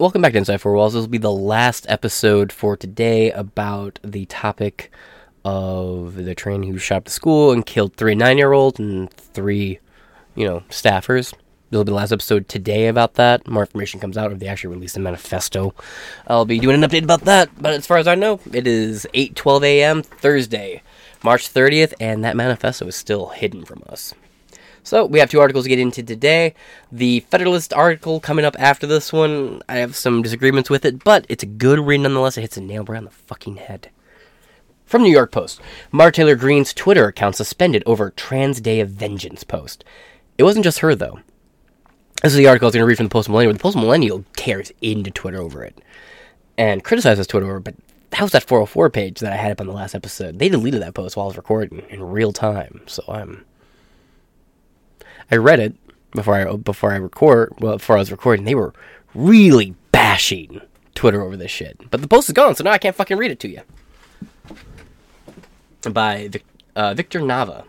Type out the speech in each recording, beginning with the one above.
welcome back to Inside Four Walls. This will be the last episode for today about the topic of the train who shot the school and killed three nine-year-olds and three, you know, staffers. This will be the last episode today about that. More information comes out if they actually release a manifesto. I'll be doing an update about that. But as far as I know, it is 8:12 a.m. Thursday, March 30th, and that manifesto is still hidden from us. So we have two articles to get into today. The Federalist article coming up after this one. I have some disagreements with it, but it's a good read nonetheless. It hits a nail right on the fucking head. From New York Post, Mar Taylor Greene's Twitter account suspended over Trans Day of Vengeance post. It wasn't just her though. This is the article I was going to read from the Post Millennial. The Post Millennial tears into Twitter over it and criticizes Twitter over it, but that was that 404 page that I had up on the last episode. They deleted that post while I was recording in real time, so I'm I read it before I before I record well before I was recording. They were really bashing Twitter over this shit. But the post is gone, so now I can't fucking read it to you. By Vic, uh, Victor Nava.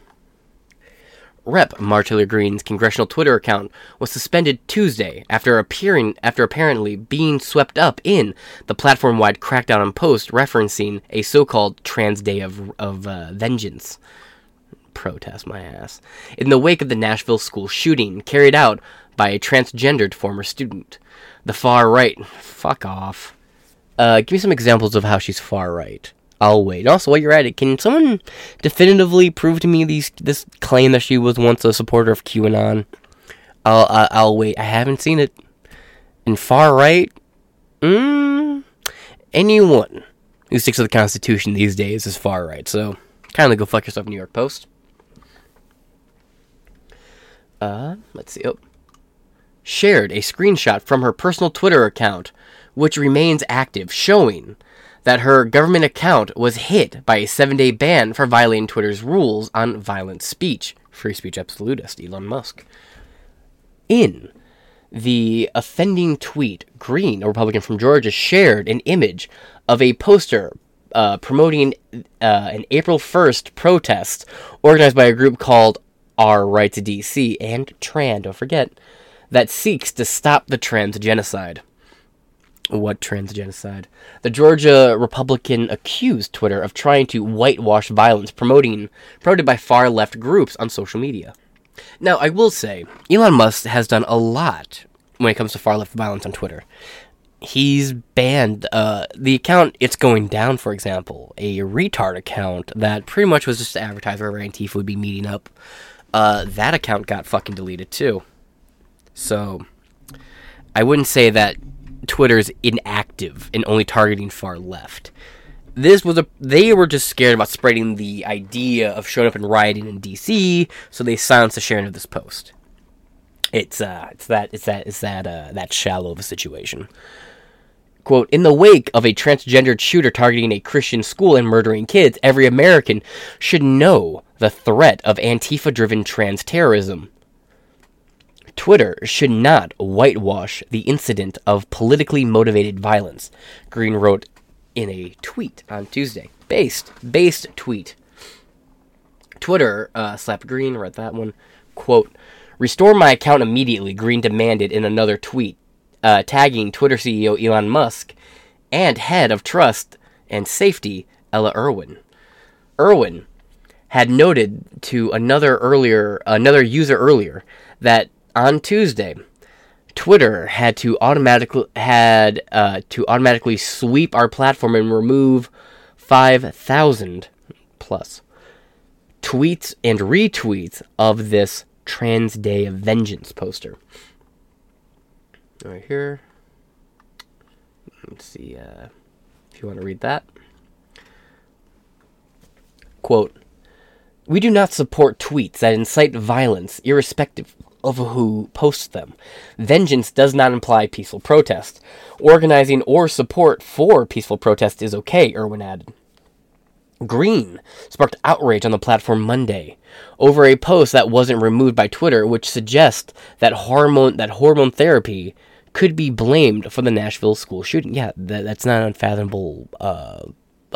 Rep. Marjorie Greene's congressional Twitter account was suspended Tuesday after appearing after apparently being swept up in the platform-wide crackdown on posts referencing a so-called Trans Day of of uh, Vengeance protest my ass in the wake of the Nashville school shooting carried out by a transgendered former student. The far right, fuck off. Uh, give me some examples of how she's far right. I'll wait. Also, while you're at it, can someone definitively prove to me these this claim that she was once a supporter of QAnon? I'll uh, I'll wait. I haven't seen it. And far right, mm, anyone who sticks to the Constitution these days is far right. So, kindly go fuck yourself, New York Post. Uh, let's see. Oh. Shared a screenshot from her personal Twitter account, which remains active, showing that her government account was hit by a seven day ban for violating Twitter's rules on violent speech. Free speech absolutist Elon Musk. In the offending tweet, Greene, a Republican from Georgia, shared an image of a poster uh, promoting uh, an April 1st protest organized by a group called our right to DC, and Tran, don't forget, that seeks to stop the trans genocide. What trans genocide? The Georgia Republican accused Twitter of trying to whitewash violence promoting promoted by far left groups on social media. Now, I will say, Elon Musk has done a lot when it comes to far left violence on Twitter. He's banned uh, the account It's Going Down, for example, a retard account that pretty much was just advertise wherever Antifa would be meeting up uh, that account got fucking deleted too. So I wouldn't say that Twitter's inactive and only targeting far left. This was a they were just scared about spreading the idea of showing up and rioting in DC, so they silenced the sharing of this post. It's uh it's that it's that it's that uh that shallow of a situation. Quote, in the wake of a transgendered shooter targeting a Christian school and murdering kids, every American should know the threat of Antifa driven trans terrorism. Twitter should not whitewash the incident of politically motivated violence, Greene wrote in a tweet on Tuesday. Based, based tweet. Twitter uh, slapped Greene, read that one. Quote, Restore my account immediately, Greene demanded in another tweet, uh, tagging Twitter CEO Elon Musk and head of trust and safety, Ella Irwin. Irwin had noted to another earlier another user earlier that on Tuesday, Twitter had to automatically had uh, to automatically sweep our platform and remove five thousand plus tweets and retweets of this Trans Day of Vengeance poster. Right here. Let's see uh, if you want to read that. Quote we do not support tweets that incite violence, irrespective of who posts them. Vengeance does not imply peaceful protest. Organizing or support for peaceful protest is okay, Irwin added. Greene sparked outrage on the platform Monday over a post that wasn't removed by Twitter, which suggests that hormone that hormone therapy could be blamed for the Nashville school shooting. Yeah, that, that's not an unfathomable uh,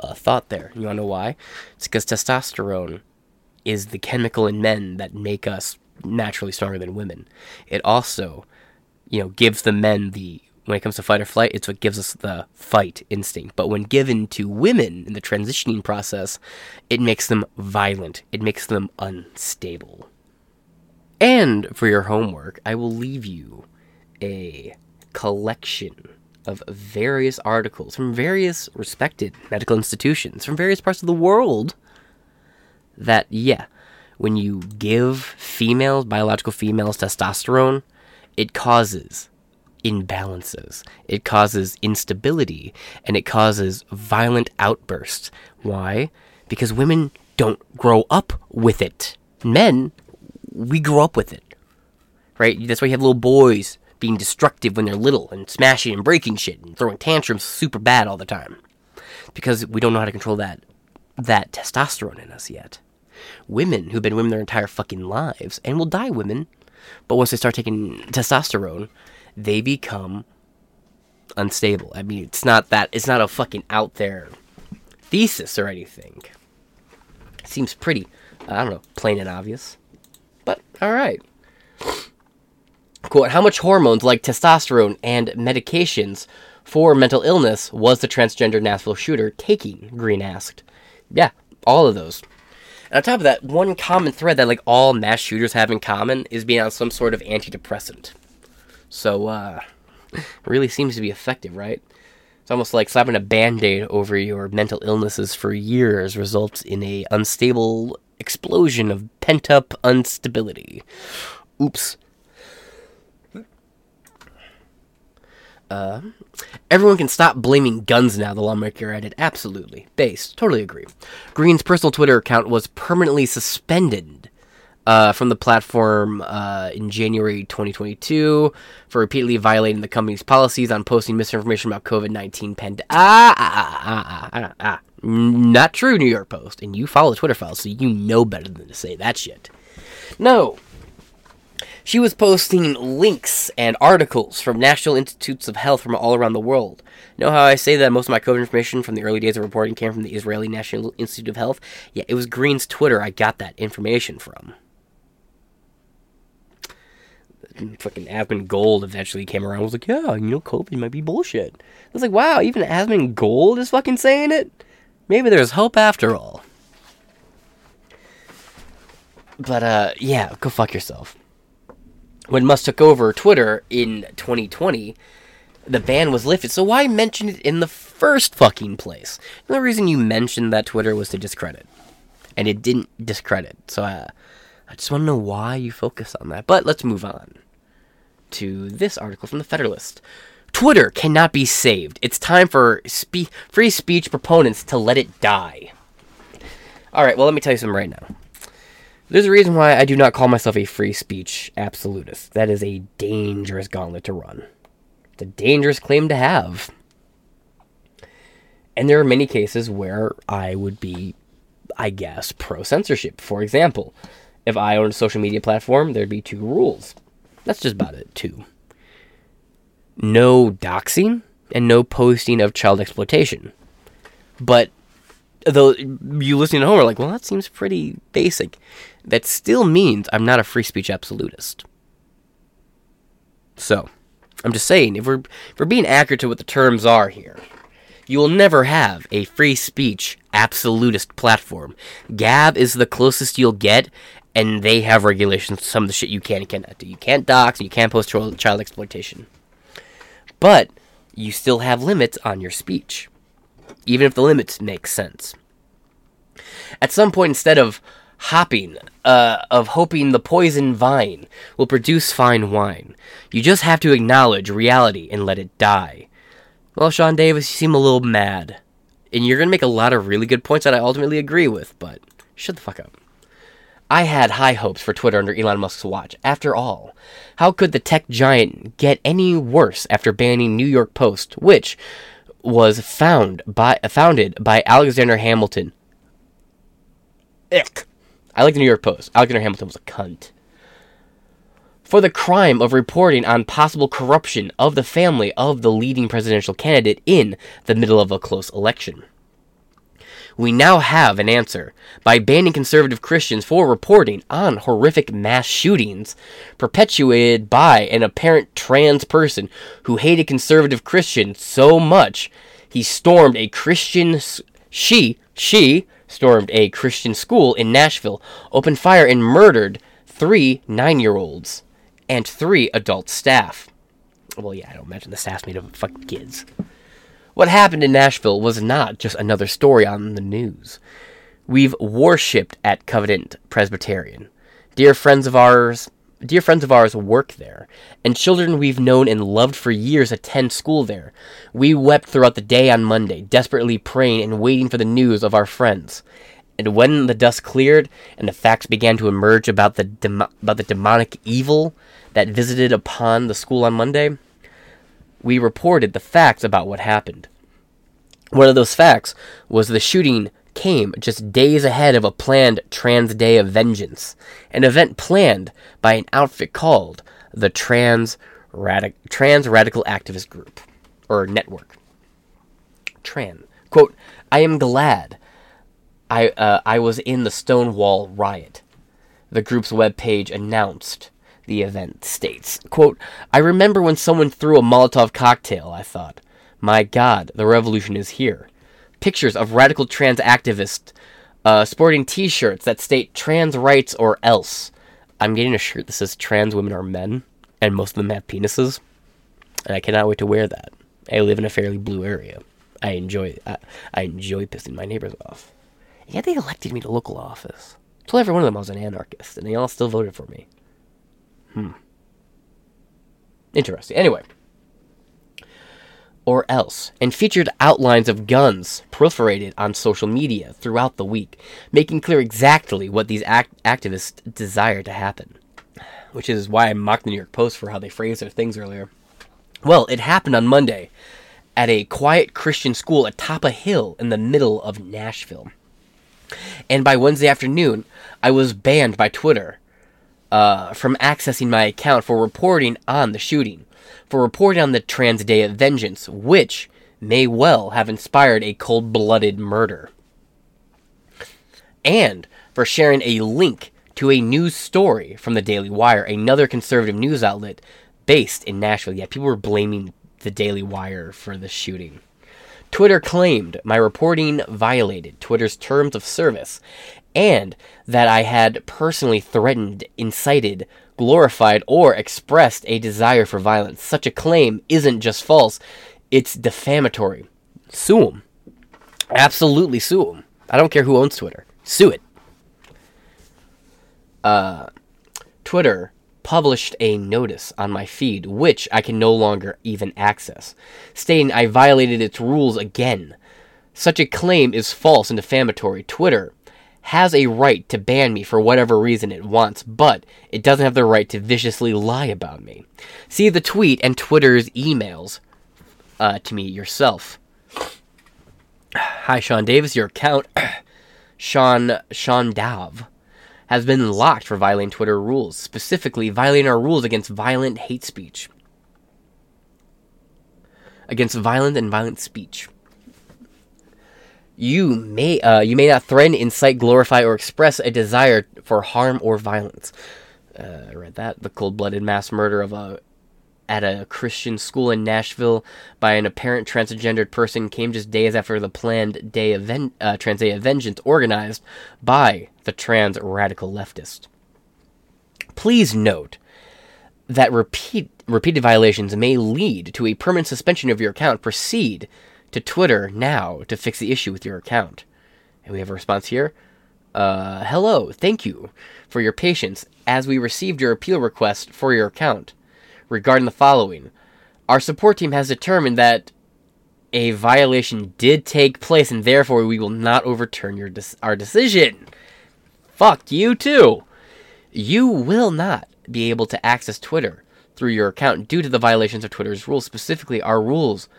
uh, thought there. You want to know why? It's because testosterone is the chemical in men that make us naturally stronger than women. It also, you know, gives the men the when it comes to fight or flight, it's what gives us the fight instinct. But when given to women in the transitioning process, it makes them violent, it makes them unstable. And for your homework, I will leave you a collection of various articles from various respected medical institutions from various parts of the world that, yeah, when you give females, biological females, testosterone, it causes imbalances, it causes instability, and it causes violent outbursts. Why? Because women don't grow up with it. Men, we grow up with it. Right? That's why you have little boys being destructive when they're little and smashing and breaking shit and throwing tantrums super bad all the time. Because we don't know how to control that that testosterone in us yet. Women who've been women their entire fucking lives and will die women, but once they start taking testosterone, they become unstable. I mean, it's not that it's not a fucking out there thesis or anything. It seems pretty, I don't know, plain and obvious. But all right. Quote, how much hormones like testosterone and medications for mental illness was the transgender Nashville shooter taking? Greene asked. Yeah, all of those. And on top of that, one common thread that like all mass shooters have in common is being on some sort of antidepressant. So, uh, really seems to be effective, right? It's almost like slapping a band-aid over your mental illnesses for years results in a unstable explosion of pent-up instability. Oops. Uh, everyone can stop blaming guns now, the lawmaker added. Absolutely. Base. Totally agree. Greene's personal Twitter account was permanently suspended uh, from the platform uh, in January 2022 for repeatedly violating the company's policies on posting misinformation about COVID 19 pandemic. Ah, ah, ah, ah, ah, ah. Not true, New York Post. And you follow the Twitter files, so you know better than to say that shit. No, she was posting links and articles from National Institutes of Health from all around the world. Know how I say that most of my COVID information from the early days of reporting came from the Israeli National Institute of Health? Yeah, it was Greene's Twitter I got that information from. Fucking Asmongold eventually came around and was like, yeah, you know, COVID might be bullshit. I was like, wow, even Asmongold is fucking saying it? Maybe there's hope after all. But, uh, yeah, go fuck yourself when Musk took over Twitter in 2020, the ban was lifted. So why mention it in the first fucking place? The reason you mentioned that Twitter was to discredit, and it didn't discredit. So uh, I just want to know why you focus on that. But let's move on to this article from the Federalist. Twitter cannot be saved. It's time for spe- free speech proponents to let it die. All right, well, let me tell you something right now. There's a reason why I do not call myself a free speech absolutist. That is a dangerous gauntlet to run. It's a dangerous claim to have. And there are many cases where I would be, I guess, pro censorship. For example, if I owned a social media platform, there'd be two rules. That's just about it, two. No doxing and no posting of child exploitation. But though you listening at home are like, well, that seems pretty basic that still means I'm not a free speech absolutist. So, I'm just saying, if we're, if we're being accurate to what the terms are here, you will never have a free speech absolutist platform. Gab is the closest you'll get, and they have regulations some of the shit you can and cannot do. You can't dox, and you can't post child exploitation. But you still have limits on your speech, even if the limits make sense. At some point, instead of hopping, uh, of hoping the poison vine will produce fine wine. You just have to acknowledge reality and let it die. Well, Sean Davis, you seem a little mad. And you're going to make a lot of really good points that I ultimately agree with, but shut the fuck up. I had high hopes for Twitter under Elon Musk's watch. After all, how could the tech giant get any worse after banning New York Post, which was found by founded by Alexander Hamilton? Ick. I like the New York Post. Alexander Hamilton was a cunt. For the crime of reporting on possible corruption of the family of the leading presidential candidate in the middle of a close election. We now have an answer. By banning conservative Christians for reporting on horrific mass shootings perpetuated by an apparent trans person who hated conservative Christians so much he stormed a Christian she she stormed a Christian school in Nashville, opened fire and murdered three 9-year-olds and three adult staff. Well, yeah, I don't imagine the staff's made of fucking kids. What happened in Nashville was not just another story on the news. We've worshipped at Covenant Presbyterian. Dear friends of ours, dear friends of ours work there, and children we've known and loved for years attend school there. We wept throughout the day on Monday, desperately praying and waiting for the news of our friends. And when the dust cleared and the facts began to emerge about the dem- about the demonic evil that visited upon the school on Monday, we reported the facts about what happened. One of those facts was the shooting came just days ahead of a planned Trans Day of Vengeance, an event planned by an outfit called the Trans, Radic- Trans Radical Activist Group, or Network. Tran. Quote, I am glad I, uh, I was in the Stonewall riot. The group's webpage announced the event states, quote, I remember when someone threw a Molotov cocktail, I thought. My God, the revolution is here. Pictures of radical trans activists uh, sporting t shirts that state trans rights or else. I'm getting a shirt that says trans women are men, and most of them have penises. And I cannot wait to wear that. I live in a fairly blue area. I enjoy I, I enjoy pissing my neighbors off. Yeah, they elected me to local office. Told every one of them I was an anarchist, and they all still voted for me. Hmm. Interesting. Anyway. Or else, and featured outlines of guns proliferated on social media throughout the week, making clear exactly what these act- activists desire to happen. Which is why I mocked the New York Post for how they phrased their things earlier. Well, it happened on Monday at a quiet Christian school atop a hill in the middle of Nashville. And by Wednesday afternoon, I was banned by Twitter uh, from accessing my account for reporting on the shooting, for reporting on the of Vengeance, which may well have inspired a cold blooded murder, and for sharing a link to a news story from the Daily Wire, another conservative news outlet based in Nashville. Yeah, people were blaming the Daily Wire for the shooting. Twitter claimed my reporting violated Twitter's terms of service and that I had personally threatened, incited, glorified, or expressed a desire for violence. Such a claim isn't just false, it's defamatory. Sue them. Absolutely sue them. I don't care who owns Twitter. Sue it. Uh, Twitter published a notice on my feed, which I can no longer even access, stating I violated its rules again. Such a claim is false and defamatory. Twitter has a right to ban me for whatever reason it wants, but it doesn't have the right to viciously lie about me. See the tweet and Twitter's emails uh, to me yourself. Hi, Sean Davis. Your account, Sean Sean Dav has been locked for violating Twitter rules, specifically violating our rules against violent hate speech. Against violent and violent speech. You may uh, you may not threaten, incite, glorify, or express a desire for harm or violence. Uh, I read that the cold-blooded mass murder of a at a Christian school in Nashville by an apparent transgendered person came just days after the planned day ven- uh, Trans Day of Vengeance organized by the trans radical leftist. Please note that repeat, repeated violations may lead to a permanent suspension of your account. Proceed to Twitter now to fix the issue with your account. And we have a response here. Uh, hello, thank you for your patience as we received your appeal request for your account regarding the following. Our support team has determined that a violation did take place and therefore we will not overturn your our decision. Fuck you too. You will not be able to access Twitter through your account due to the violations of Twitter's rules, specifically our rules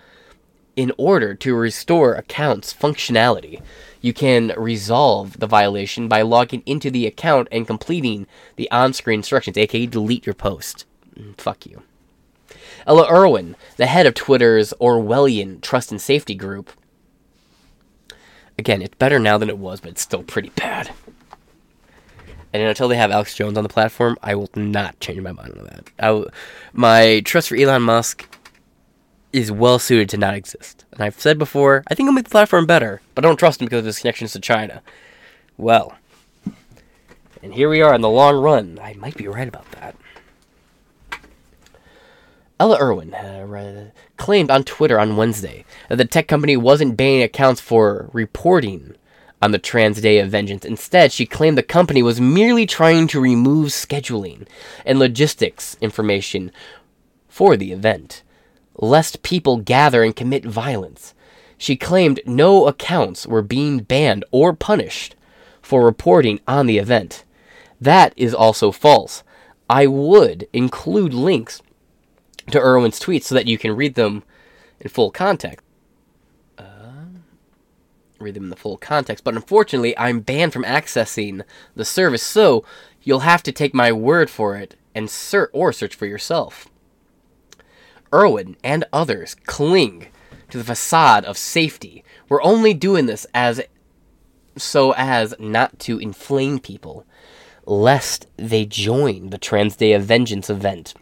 in order to restore accounts functionality. You can resolve the violation by logging into the account and completing the on-screen instructions, aka delete your post. Mm, fuck you. Ella Irwin, the head of Twitter's Orwellian Trust and Safety Group, Again, it's better now than it was, but it's still pretty bad. And until they have Alex Jones on the platform, I will not change my mind on that. My trust for Elon Musk is well suited to not exist. And I've said before, I think he'll make the platform better, but I don't trust him because of his connections to China. Well, and here we are in the long run. I might be right about that. Ella Irwin uh, claimed on Twitter on Wednesday that the tech company wasn't banning accounts for reporting on the Trans Day of Vengeance. Instead, she claimed the company was merely trying to remove scheduling and logistics information for the event, lest people gather and commit violence. She claimed no accounts were being banned or punished for reporting on the event. That is also false. I would include links to Irwin's tweets so that you can read them in full context. Uh, read them in the full context, but unfortunately, I'm banned from accessing the service, so you'll have to take my word for it and search or search for yourself. Irwin and others cling to the facade of safety. We're only doing this as so as not to inflame people, lest they join the Trans Day of Vengeance event.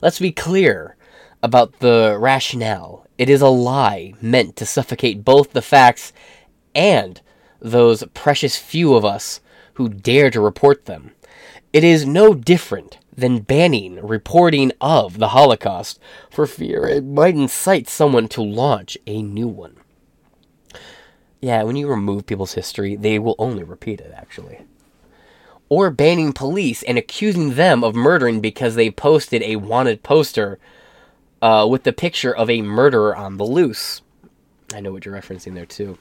Let's be clear about the rationale. It is a lie meant to suffocate both the facts and those precious few of us who dare to report them. It is no different than banning reporting of the Holocaust for fear it might incite someone to launch a new one. Yeah, when you remove people's history, they will only repeat it, actually or banning police and accusing them of murdering because they posted a wanted poster uh, with the picture of a murderer on the loose. I know what you're referencing there, too.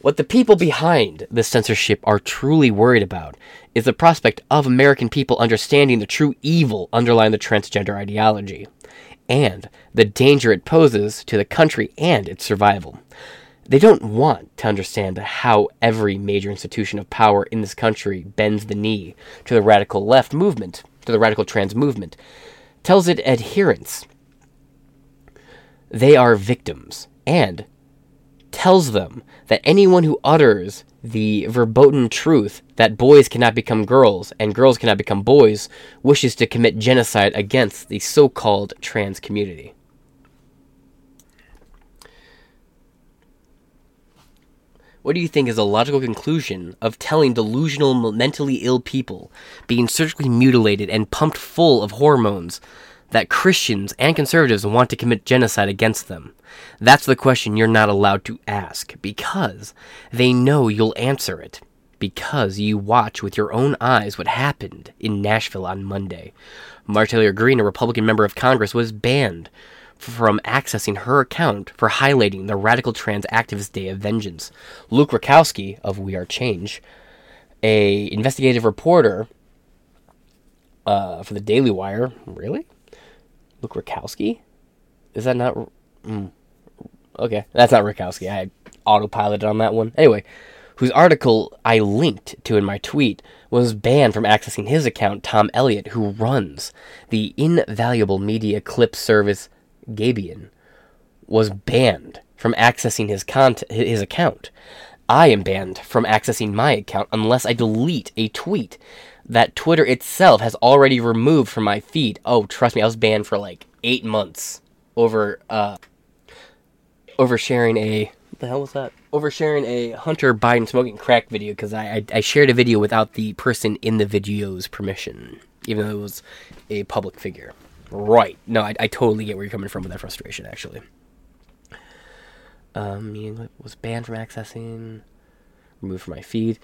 What the people behind this censorship are truly worried about is the prospect of American people understanding the true evil underlying the transgender ideology and the danger it poses to the country and its survival. They don't want to understand how every major institution of power in this country bends the knee to the radical left movement, to the radical trans movement, tells it adherents they are victims, and tells them that anyone who utters the verboten truth that boys cannot become girls and girls cannot become boys wishes to commit genocide against the so called trans community. What do you think is a logical conclusion of telling delusional, mentally ill people being surgically mutilated and pumped full of hormones that Christians and conservatives want to commit genocide against them? That's the question you're not allowed to ask because they know you'll answer it. Because you watch with your own eyes what happened in Nashville on Monday. Marjorie Greene, a Republican member of Congress, was banned from accessing her account for highlighting the radical trans activist day of vengeance. Luke Rudkowski of We Are Change, a investigative reporter uh, for the Daily Wire. Really, Luke Rudkowski? Is that not? Mm, okay, that's not Rudkowski. I autopiloted on that one. Anyway, whose article I linked to in my tweet was banned from accessing his account, Tom Elliott, who runs the invaluable media clip service Grabien, was banned from accessing his cont- his account. I am banned from accessing my account unless I delete a tweet that Twitter itself has already removed from my feed. Oh, trust me, I was banned for like eight months over uh over sharing a what the hell was that? Over sharing a Hunter Biden smoking crack video because I, I I shared a video without the person in the video's permission, even though it was a public figure. Right. No, I, I totally get where you're coming from with that frustration, actually. Um, was banned from accessing, removed from my feed.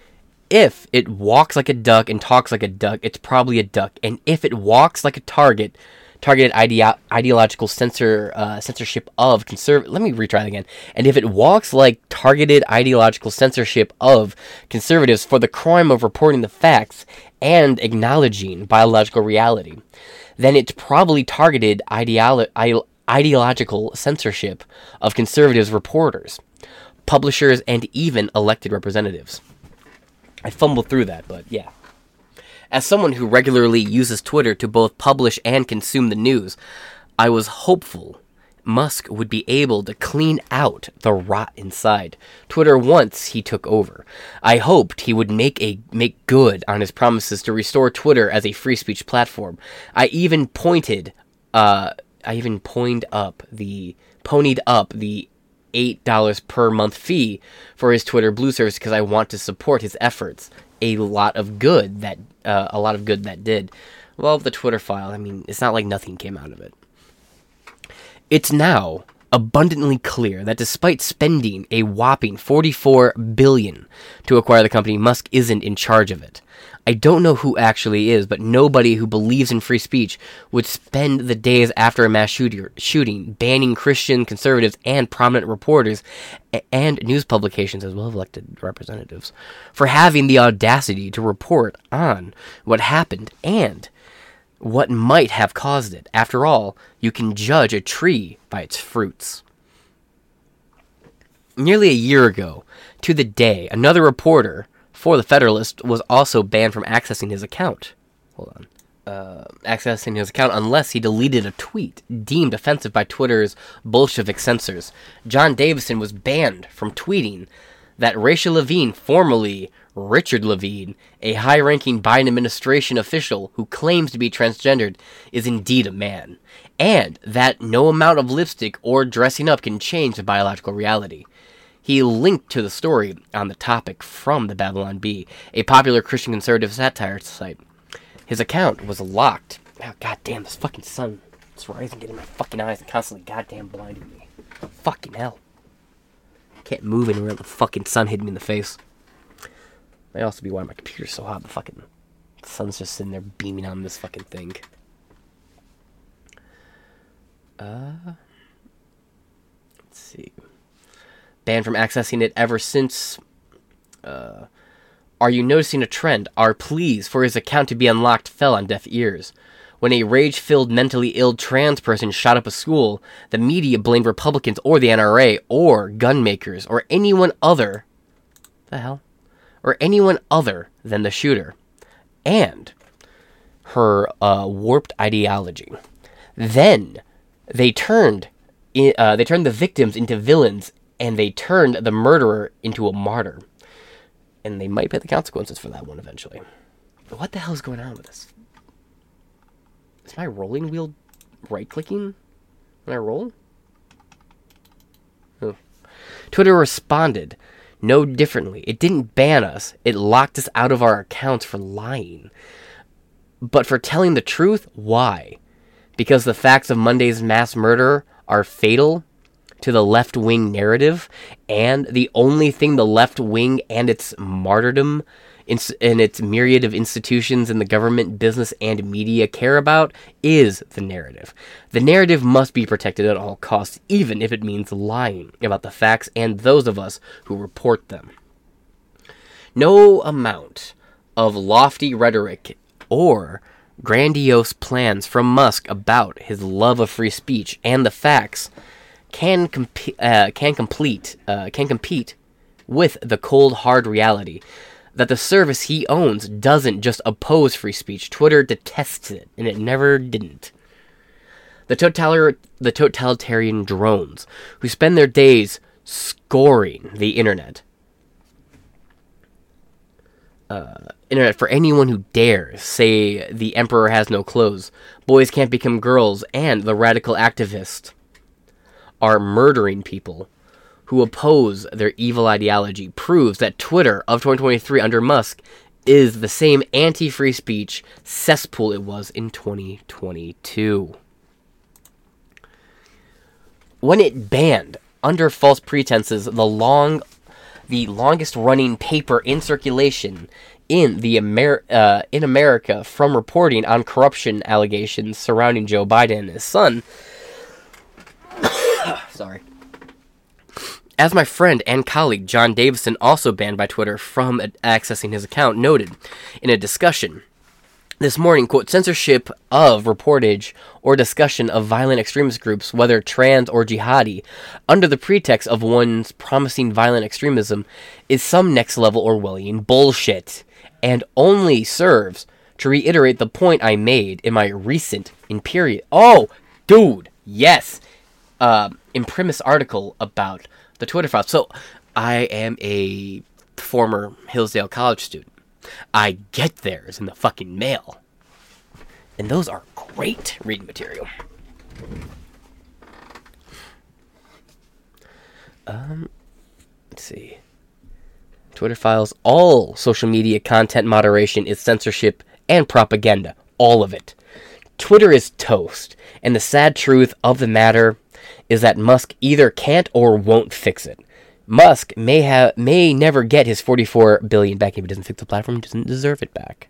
If it walks like a duck and talks like a duck, it's probably a duck. And if it walks like a target, targeted ideo- ideological censor uh, censorship of conservative. Let me retry that again. And if it walks like targeted ideological censorship of conservatives for the crime of reporting the facts and acknowledging biological reality, then it's probably targeted ideolo- ideological censorship of conservatives reporters, publishers, and even elected representatives. I fumbled through that, but yeah. As someone who regularly uses Twitter to both publish and consume the news, I was hopeful Musk would be able to clean out the rot inside Twitter once he took over. I hoped he would make a make good on his promises to restore Twitter as a free speech platform. I even pointed uh I even pointed up the ponied up the $8 per month fee for his Twitter Blue service because I want to support his efforts. A lot of good that uh, a lot of good that did. Well, the Twitter file, I mean, it's not like nothing came out of it. It's now abundantly clear that despite spending a whopping 44 billion to acquire the company, Musk isn't in charge of it. I don't know who actually is, but nobody who believes in free speech would spend the days after a mass shooter, shooting banning Christian conservatives and prominent reporters and news publications as well as elected representatives for having the audacity to report on what happened and what might have caused it. After all, you can judge a tree by its fruits. Nearly a year ago, to the day, another reporter for the Federalist was also banned from accessing his account. Hold on. Uh, accessing his account unless he deleted a tweet deemed offensive by Twitter's Bolshevik censors. John Davidson was banned from tweeting that Rachel Levine, formerly Richard Levine, a high ranking Biden administration official who claims to be transgendered, is indeed a man, and that no amount of lipstick or dressing up can change the biological reality. He linked to the story on the topic from the Babylon Bee, a popular Christian conservative satire site. His account was locked. Oh, God damn, this fucking sun. It's rising, getting my fucking eyes and constantly goddamn blinding me. Fucking hell. Can't move anywhere. The fucking sun hit me in the face. Might also be why my computer's so hot. The fucking sun's just sitting there beaming on this fucking thing. Uh, let's see banned from accessing it ever since. Uh, are you noticing a trend? Our pleas for his account to be unlocked fell on deaf ears. When a rage filled, mentally ill trans person shot up a school, the media blamed Republicans or the NRA or gun makers or anyone other. The hell? Or anyone other than the shooter. And her uh, warped ideology. Then they turned uh, they turned the victims into villains and they turned the murderer into a martyr. And they might pay the consequences for that one eventually. But what the hell is going on with this? Is my rolling wheel right clicking when I roll? Twitter responded no differently. It didn't ban us, it locked us out of our accounts for lying. But for telling the truth, why? Because the facts of Monday's mass murder are fatal to the left wing narrative, and the only thing the left wing and its martyrdom and its myriad of institutions in the government, business, and media care about is the narrative. The narrative must be protected at all costs, even if it means lying about the facts and those of us who report them. No amount of lofty rhetoric or grandiose plans from Musk about his love of free speech and the facts can comp- uh, can complete uh, can compete with the cold hard reality that the service he owns doesn't just oppose free speech. Twitter detests it, and it never didn't. The, the totalitarian drones who spend their days scoring the internet. Uh, internet for anyone who dares say the emperor has no clothes, boys can't become girls, and the radical activist are murdering people who oppose their evil ideology proves that Twitter of 2023 under Musk is the same anti free speech cesspool it was in 2022. When it banned, under false pretenses, the long the longest running paper in circulation in the Amer- uh, in America from reporting on corruption allegations surrounding Joe Biden and his son, Sorry. As my friend and colleague John Davidson, also banned by Twitter from accessing his account, noted in a discussion this morning, quote, censorship of reportage or discussion of violent extremist groups, whether trans or jihadi, under the pretext of one's promising violent extremism, is some next level Orwellian bullshit, and only serves to reiterate the point I made in my recent Imperial. Oh, dude, yes, uh, imprimis article about the Twitter files. So I am a former Hillsdale College student. I get theirs in the fucking mail. And those are great reading material. Um, let's see. Twitter files all social media content moderation is censorship and propaganda. All of it. Twitter is toast, and the sad truth of the matter is that Musk either can't or won't fix it. Musk may have may never get his 44 billion back if he doesn't fix the platform, he doesn't deserve it back.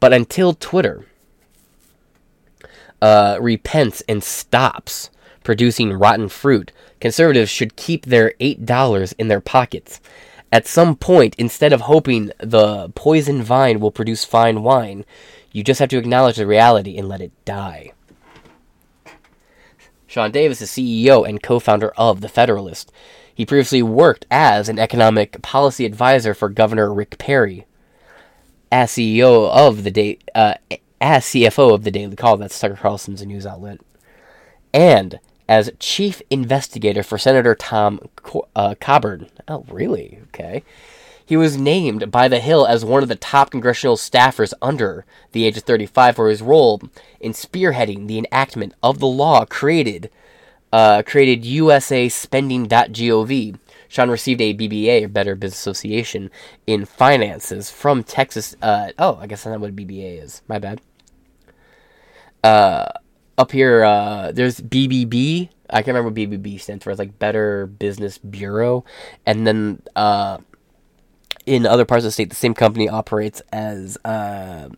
But until Twitter uh, repents and stops producing rotten fruit, conservatives should keep their $8 in their pockets. At some point, instead of hoping the poison vine will produce fine wine, you just have to acknowledge the reality and let it die. Sean Davis is CEO and co founder of The Federalist. He previously worked as an economic policy advisor for Governor Rick Perry. As CEO of the day, uh, as CFO of the Daily Call, that's Tucker Carlson's news outlet, and as chief investigator for Senator Tom Co- uh, Coburn. Oh, really? Okay. He was named by The Hill as one of the top congressional staffers under the age of 35 for his role in spearheading the enactment of the law created uh, created USA Spending.gov. Sean received a BBA, or Better Business Association, in finances from Texas. Uh, oh, I guess that's not what a BBA is. My bad. Uh, up here, uh, there's BBB. I can't remember what BBB stands for. It's like Better Business Bureau. And then uh, in other parts of the state, the same company operates as uh,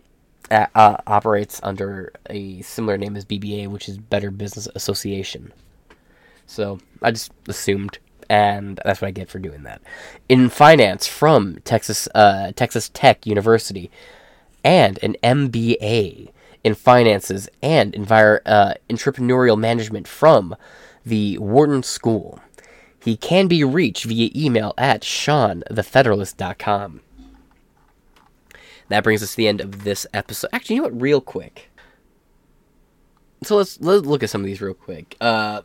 uh, operates under a similar name as BBA, which is Better Business Association. So I just assumed, and that's what I get for doing that. In finance from Texas uh, Texas Tech University, and an MBA in finances and envir- uh, entrepreneurial management from the Wharton School. He can be reached via email at seanthefederalist.com. That brings us to the end of this episode. Actually, you know what? Real quick. So let's let's look at some of these real quick. Uh,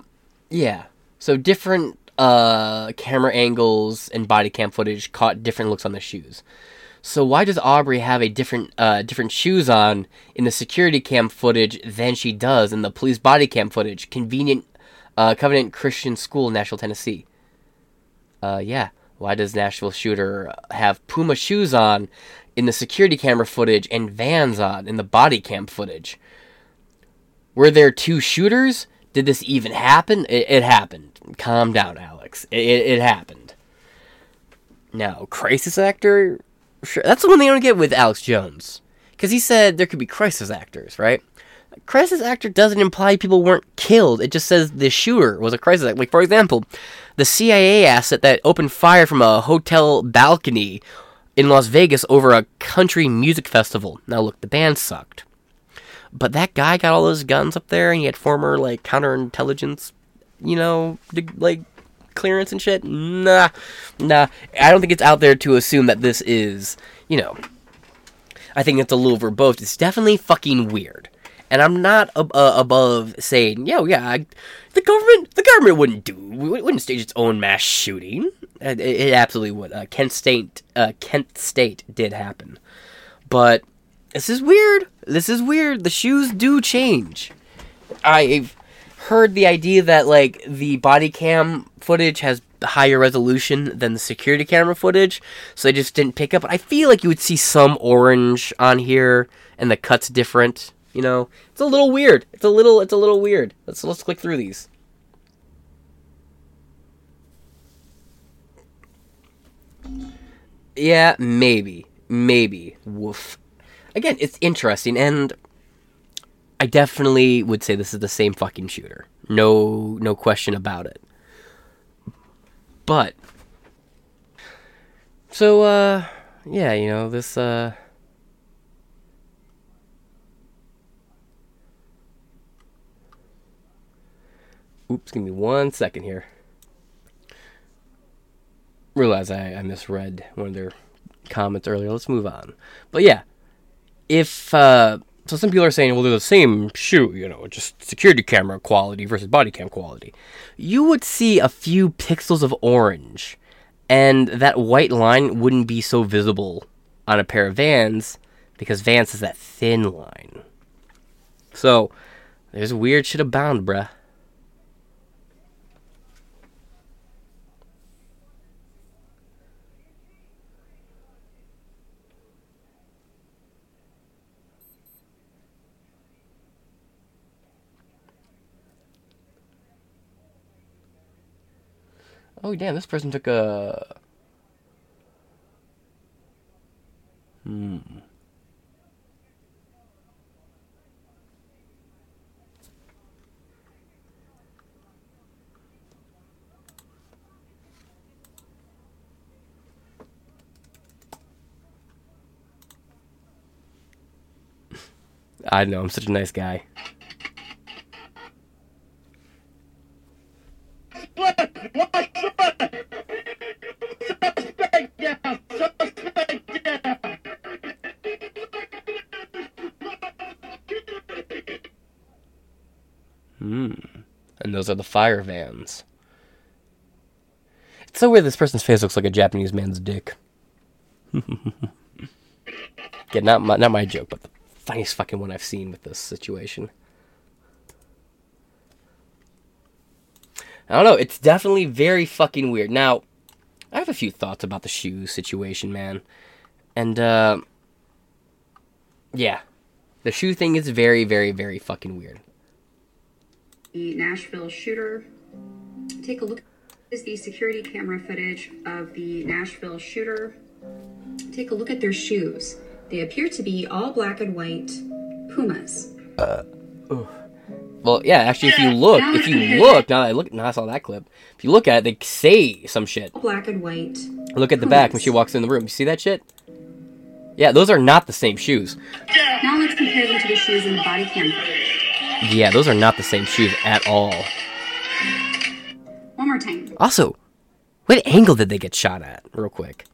yeah. So different uh camera angles and body cam footage caught different looks on the shoes. So why does Audrey have a different uh, different shoes on in the security cam footage than she does in the police body cam footage? Convenient uh, Covenant Christian School, Nashville, Tennessee. Uh, yeah. Why does Nashville shooter have Puma shoes on in the security camera footage and Vans on in the body cam footage? Were there two shooters? Did this even happen? It, it happened. Calm down, Alex. It, it, it happened. Now, crisis actor Sure, that's the one I don't get with Alex Jones, because he said there could be crisis actors, right? Crisis actor doesn't imply people weren't killed. It just says the shooter was a crisis actor. Like for example, the CIA asset that opened fire from a hotel balcony in Las Vegas over a country music festival. Now look, the band sucked. But that guy got all those guns up there and he had former like counterintelligence, you know, like clearance and shit. Nah, nah. I don't think it's out there to assume that this is, you know. I think it's a little verbose. It's definitely fucking weird, and I'm not ab- uh, above saying, yo, yeah, I, the government, the government wouldn't do, wouldn't stage its own mass shooting. It, it absolutely would. Uh, Kent State, uh, Kent State did happen, but this is weird. This is weird. The shoes do change. I've heard the idea that like the body cam footage has higher resolution than the security camera footage, so they just didn't pick up. I feel like you would see some orange on here, and the cut's different. You know, it's a little weird. It's a little, it's a little weird. Let's let's click through these. Yeah, maybe, maybe. Woof. Again, it's interesting, and I definitely would say this is the same fucking shooter. No, no question about it. But so uh yeah, you know, this uh Oops, give me one second here. Realize I, I misread one of their comments earlier. Let's move on. But yeah, if uh So some people are saying, well, they're the same shoe, you know, just security camera quality versus body cam quality. You would see a few pixels of orange, and that white line wouldn't be so visible on a pair of Vans because Vans is that thin line. So there's weird shit abound, bruh. Oh damn, this person took a Hmm. I know, I'm such a nice guy. The fire vans. It's so weird this person's face looks like a Japanese man's dick. yeah, not my, not my joke, but the funniest fucking one I've seen with this situation. I don't know. It's definitely very fucking weird. Now, I have a few thoughts about the shoe situation, man. And, uh, yeah. The shoe thing is very, very, very fucking weird. The Nashville shooter. Take a look. This is the security camera footage of the Nashville shooter. Take a look at their shoes. They appear to be all black and white Pumas. Uh, well, yeah, actually, if you look, if you look, now that I look, now I saw that clip. If you look at it, they say some shit. Black and white. Look at the back when she walks in the room. You see that shit? Yeah, those are not the same shoes. Now let's compare them to the shoes in the body cam footage. Yeah, those are not the same shoes at all. One more time. Also, what angle did they get shot at, real quick?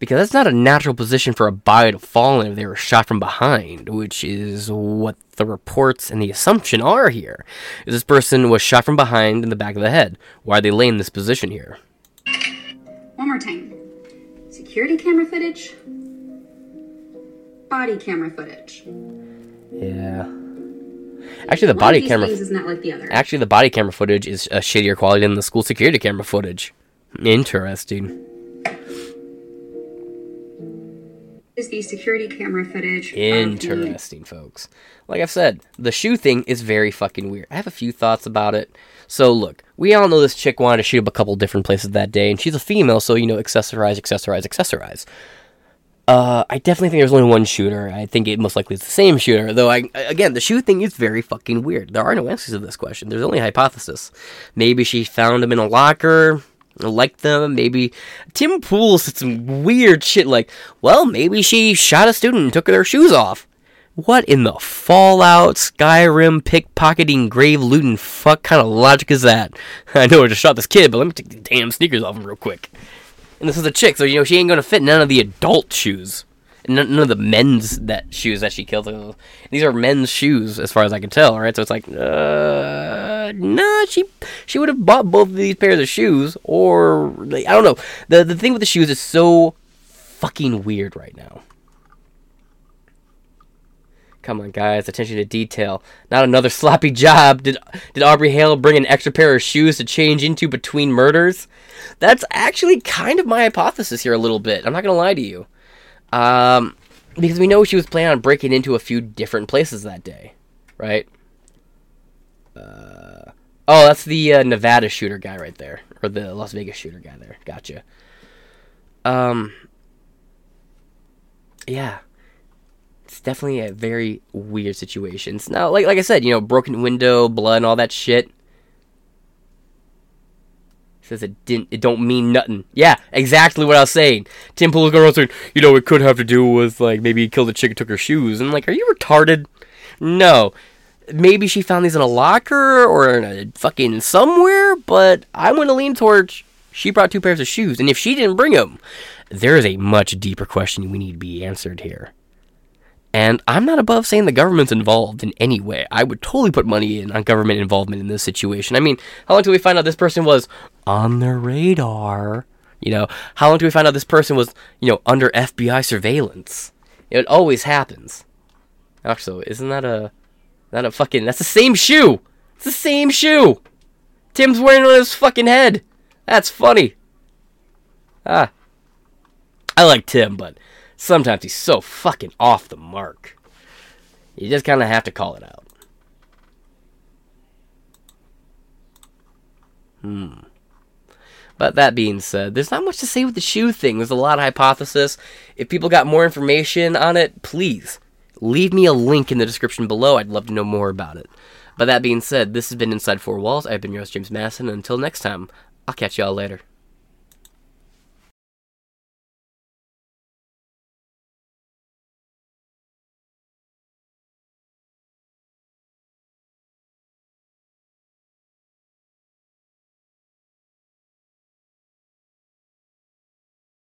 Because that's not a natural position for a body to fall in if they were shot from behind, which is what the reports and the assumption are here. Is this person was shot from behind in the back of the head. Why are they laying in this position here? One more time. Security camera footage. Body camera footage. Yeah. Actually, the One body camera. is not like the other. Actually, the body camera footage is a shittier quality than the school security camera footage. Interesting. is the security camera footage. Interesting, folks. Like I've said, the shoe thing is very fucking weird. I have a few thoughts about it. So, look, we all know this chick wanted to shoot up a couple different places that day, and she's a female, so, you know, accessorize, accessorize, accessorize. Uh, I definitely think there's only one shooter. I think it most likely is the same shooter, though, I, again, the shoe thing is very fucking weird. There are no answers to this question. There's only a hypothesis. Maybe she found them in a locker, liked them. Maybe Tim Pool said some weird shit like, well, maybe she shot a student and took their shoes off. What in the Fallout, Skyrim, pickpocketing, grave looting, fuck kind of logic is that? I know I just shot this kid, but let me take the damn sneakers off him real quick. And this is a chick, so you know she ain't gonna fit none of the adult shoes, none, of the men's that shoes that she killed. Uh, These are men's shoes, as far as I can tell. Right, so it's like, uh, nah, she she would have bought both of these pairs of shoes, or like, I don't know. the The thing with the shoes is so fucking weird right now. Come on, guys, attention to detail. Not another sloppy job. Did did Audrey Hale bring an extra pair of shoes to change into between murders? That's actually kind of my hypothesis here a little bit. I'm not gonna lie to you. Um, because we know she was planning on breaking into a few different places that day, right? Uh, oh, that's the uh, Nevada shooter guy right there, or the Las Vegas shooter guy there. Gotcha. Um, yeah it's definitely a very weird situation. It's now, like like I said, you know, broken window, blood, and all that shit. Says it didn't. It don't mean nothing. Yeah, exactly what I was saying. Tim around saying, you know, it could have to do with like maybe he killed the chick and took her shoes. And like, are you retarded? No. Maybe she found these in a locker or in a fucking somewhere, but I'm gonna lean towards she brought two pairs of shoes, and if she didn't bring them, there is a much deeper question we need to be answered here And I'm not above saying the government's involved in any way. I would totally put money in on government involvement in this situation. I mean, how long till we find out this person was on their radar? You know, how long do we find out this person was, you know, under FBI surveillance? It always happens. Actually, isn't that a that a fucking that's the same shoe. It's the same shoe. Tim's wearing on his fucking head. That's funny. Ah. I like Tim, but sometimes he's so fucking off the mark. You just kind of have to call it out. Hmm. But that being said, there's not much to say with the shoe thing. There's a lot of hypothesis. If people got more information on it, please leave me a link in the description below. I'd love to know more about it. But that being said, this has been Inside Four Walls. I've been your host, James Masson. Until next time, I'll catch y'all later.